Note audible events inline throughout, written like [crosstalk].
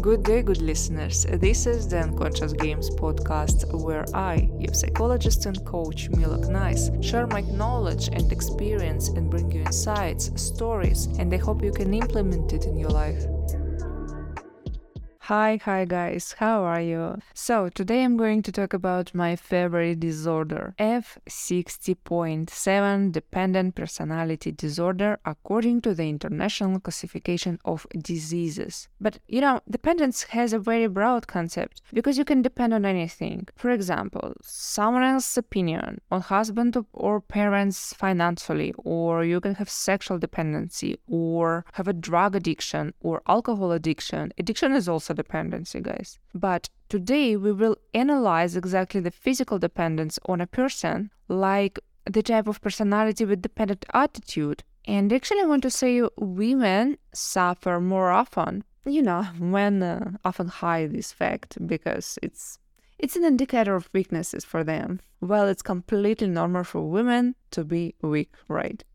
Good day, good listeners. This is the Unconscious Games podcast, where I, your psychologist and coach Mila Kniaz, share my knowledge and experience and bring you insights, stories, and I hope you can implement it in your life. Hi, hi guys, how are you? So, today I'm going to talk about my favorite disorder, F60.7 dependent personality disorder according to the International Classification of Diseases. But you know, dependence has a very broad concept because you can depend on anything. For example, someone else's opinion on husband or parents financially, or you can have sexual dependency, or have a drug addiction or alcohol addiction. Addiction is also dependency, guys. But today we will analyze exactly the physical dependence on a person, like the type of personality with dependent attitude. And actually, I want to say women suffer more often. You know, [laughs] men uh, often hide this fact because it's it's an indicator of weaknesses for them. Well, it's completely normal for women to be weak, right? [laughs]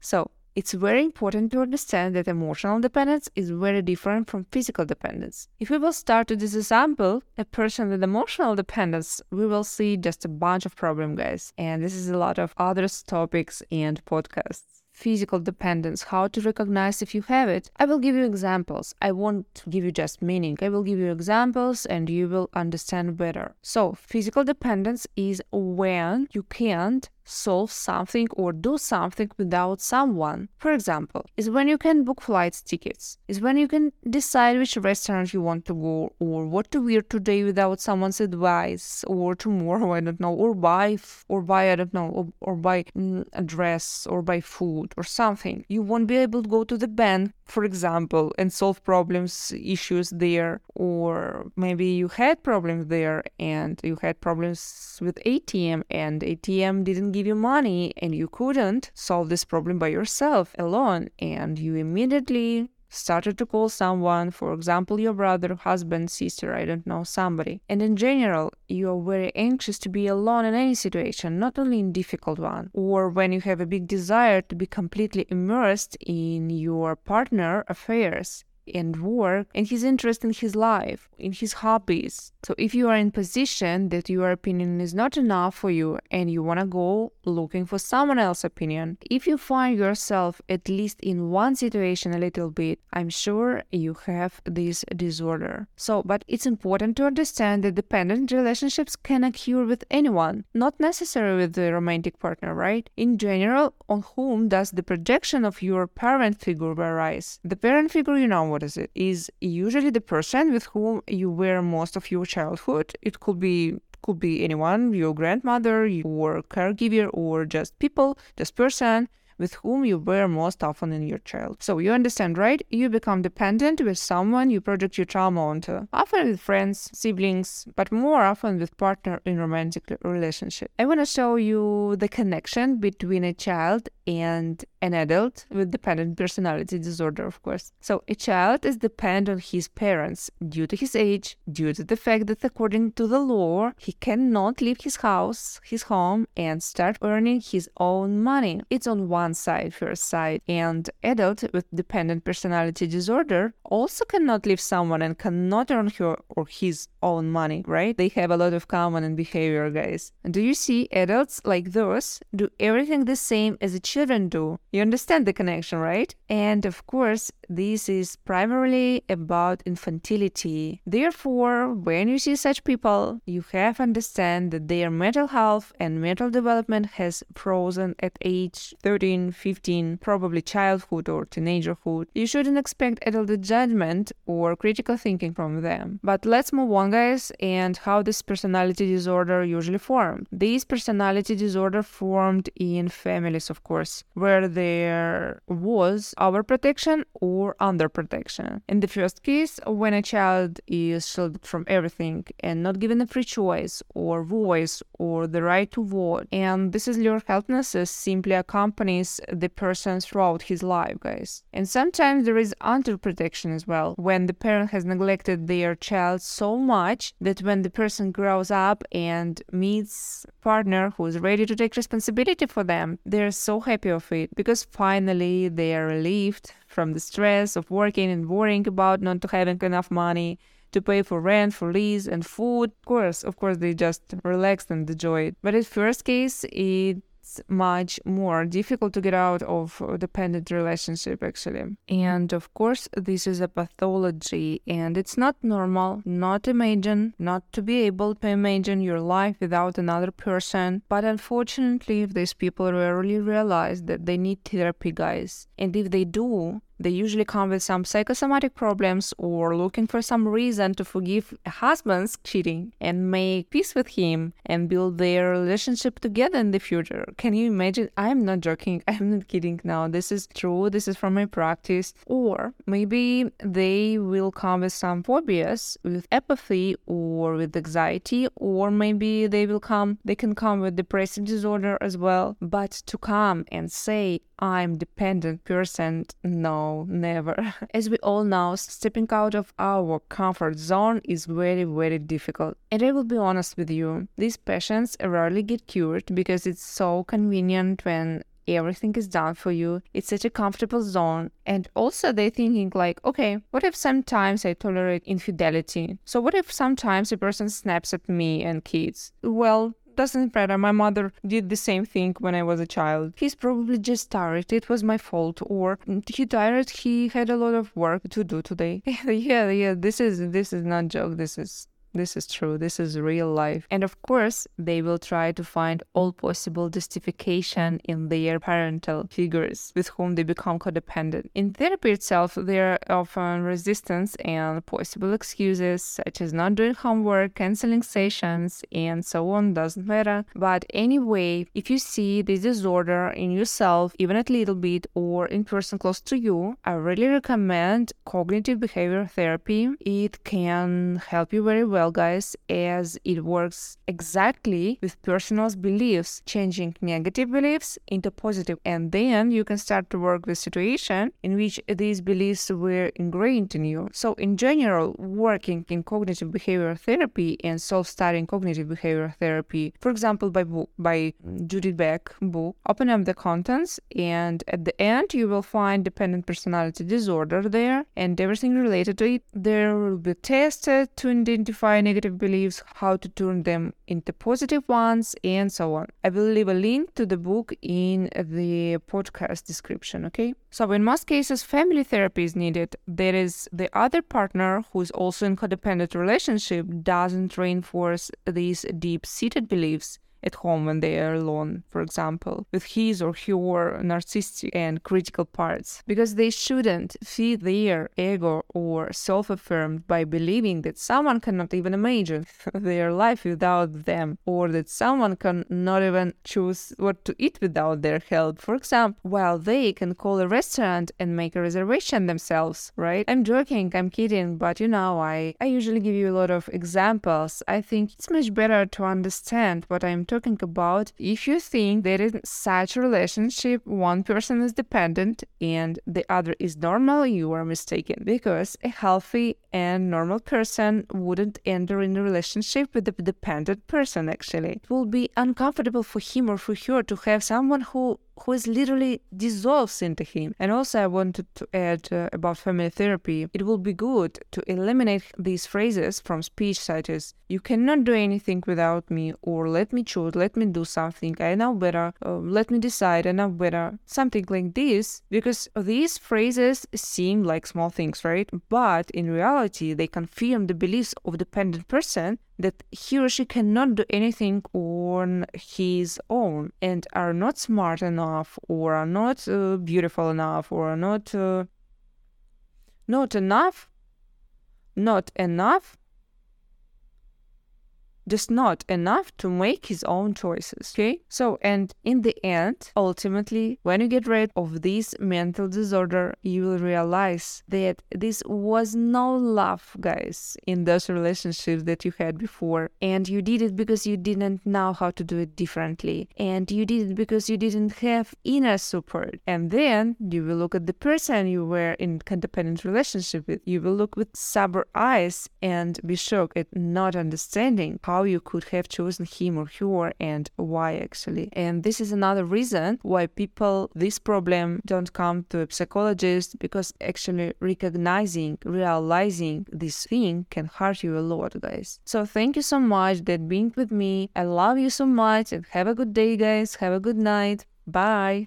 So, it's very important to understand that emotional dependence is very different from physical dependence. If we will start with this example, a person with emotional dependence, we will see just a bunch of problem guys. And this is a lot of other topics and podcasts physical dependence, how to recognize if you have it. I will give you examples. I won't give you just meaning. I will give you examples and you will understand better. So, physical dependence is when you can't solve something or do something without someone. For example, is when you can book flight tickets, is when you can decide which restaurant you want to go or what to wear today without someone's advice or tomorrow, [laughs] I don't know, or buy, or buy, I don't know, or, or buy mm, a dress or buy food or something. You won't be able to go to the bank, for example, and solve problems, issues there, or maybe you had problems there and you had problems with ATM and ATM didn't give you money and you couldn't solve this problem by yourself alone and you immediately started to call someone, for example, your brother, husband, sister, I don't know, somebody. And in general, you are very anxious to be alone in any situation, not only in difficult one, or when you have a big desire to be completely immersed in your partner affairs and work and his interest in his life, in his hobbies. So if you are in position that your opinion is not enough for you and you want to go looking for someone else's opinion, if you find yourself at least in one situation a little bit, I'm sure you have this disorder. So, but it's important to understand that dependent relationships can occur with anyone, not necessarily with the romantic partner, right? In general, on whom does the projection of your parent figure arise? The parent figure, you know what is it? Is usually the person with whom you were most of your childhood. It could be could be anyone, your grandmother, your caregiver, or just people, just person with whom you were most often in your child. So you understand, right? You become dependent with someone you project your trauma onto, often with friends, siblings, but more often with partner in romantic relationship. I want to show you the connection between a child and an adult with dependent personality disorder, of course. So, a child is dependent on his parents due to his age, due to the fact that according to the law, he cannot leave his house, his home, and start earning his own money. It's on one side, first side. And adult with dependent personality disorder also cannot leave someone and cannot earn her or his own money, right? They have a lot of common in behavior, guys. Do you see adults like those do everything the same as the children do? You understand the connection, right? And of course, this is primarily about infantility. Therefore, when you see such people, you have to understand that their mental health and mental development has frozen at age 13, 15, probably childhood or teenagerhood. You shouldn't expect adult judgment or critical thinking from them. But let's move on, guys, and how this personality disorder usually formed. This personality disorder formed in families, of course, where there was overprotection or underprotection. In the first case, when a child is shielded from everything and not given a free choice or voice or the right to vote, and this is your helplessness simply accompanies the person throughout his life, guys. And sometimes there is underprotection as well, when the parent has neglected their child so much that when the person grows up and meets partner who is ready to take responsibility for them, they're so happy of it because finally they are relieved from the stress of working and worrying about not having enough money to pay for rent, for lease, and food. Of course, of course, they just relaxed and enjoyed. But in first case, it it's much more difficult to get out of a dependent relationship actually. And of course this is a pathology and it's not normal not imagine not to be able to imagine your life without another person. But unfortunately these people rarely realize that they need therapy guys and if they do they usually come with some psychosomatic problems or looking for some reason to forgive a husband's cheating and make peace with him and build their relationship together in the future. Can you imagine? I'm not joking. [laughs] I'm not kidding now. This is true. This is from my practice. Or maybe they will come with some phobias, with apathy or with anxiety, or maybe they will come, they can come with depressive disorder as well. But to come and say, I'm dependent person, no, never. [laughs] As we all know, stepping out of our comfort zone is very, very difficult. And I will be honest with you, these patients rarely get cured because it's so convenient when everything is done for you. It's such a comfortable zone. And also they're thinking like, okay, what if sometimes I tolerate infidelity? So what if sometimes a person snaps at me and kids? Well, doesn't matter. My mother did the same thing when I was a child. He's probably just tired. It was my fault. Or he tired. He had a lot of work to do today. [laughs] yeah, yeah. This is this is not joke. This is this is true. This is real life. And of course, they will try to find all possible justification in their parental figures with whom they become codependent. In therapy itself, there are often resistance and possible excuses such as not doing homework, canceling sessions, and so on doesn't matter. But anyway, if you see this disorder in yourself, even a little bit, or in person close to you, I really recommend cognitive behavior therapy. It can help you very well well, guys, as it works exactly with personal beliefs, changing negative beliefs into positive, and then you can start to work with situation in which these beliefs were ingrained in you. So, in general, working in cognitive behavior therapy and self-studying cognitive behavior therapy, for example, by book by Judith Beck book, open up the contents, and at the end you will find dependent personality disorder there, and everything related to it. There will be tested to identify identify negative beliefs, how to turn them into positive ones, and so on. I will leave a link to the book in the podcast description, okay? So, in most cases, family therapy is needed. There is the other partner who is also in codependent relationship doesn't reinforce these deep seated beliefs at home when they are alone, for example, with his or her narcissistic and critical parts, because they shouldn't feed their ego or self affirmed by believing that someone cannot even imagine [laughs] their life without them, or that someone can not even choose what to eat without their help, for example, while they can call a restaurant and make a reservation themselves, right? I'm joking, I'm kidding, but you know, I, I usually give you a lot of examples. I think it's much better to understand what I'm talking about, if you think that in such a relationship one person is dependent and the other is normal, you are mistaken because a healthy and normal person wouldn't enter in a relationship with a dependent person actually. It will be uncomfortable for him or for her to have someone who who is literally dissolves into him. And also, I wanted to add uh, about family therapy. It will be good to eliminate these phrases from speech, such as "You cannot do anything without me," or "Let me choose," "Let me do something," "I know better," uh, "Let me decide," "I know better," something like this, because these phrases seem like small things, right? But in reality, they confirm the beliefs of dependent person that he or she cannot do anything on his own and are not smart enough or are not uh, beautiful enough or are not uh, not enough not enough just not enough to make his own choices. Okay? So, and in the end, ultimately, when you get rid of this mental disorder, you will realize that this was no love, guys, in those relationships that you had before. And you did it because you didn't know how to do it differently. And you did it because you didn't have inner support. And then you will look at the person you were in codependent relationship with. You will look with sober eyes and be shocked at not understanding how how you could have chosen him or her and why actually. And this is another reason why people this problem don't come to a psychologist because actually recognizing, realizing this thing can hurt you a lot, guys. So thank you so much that being with me. I love you so much and have a good day, guys. Have a good night. Bye.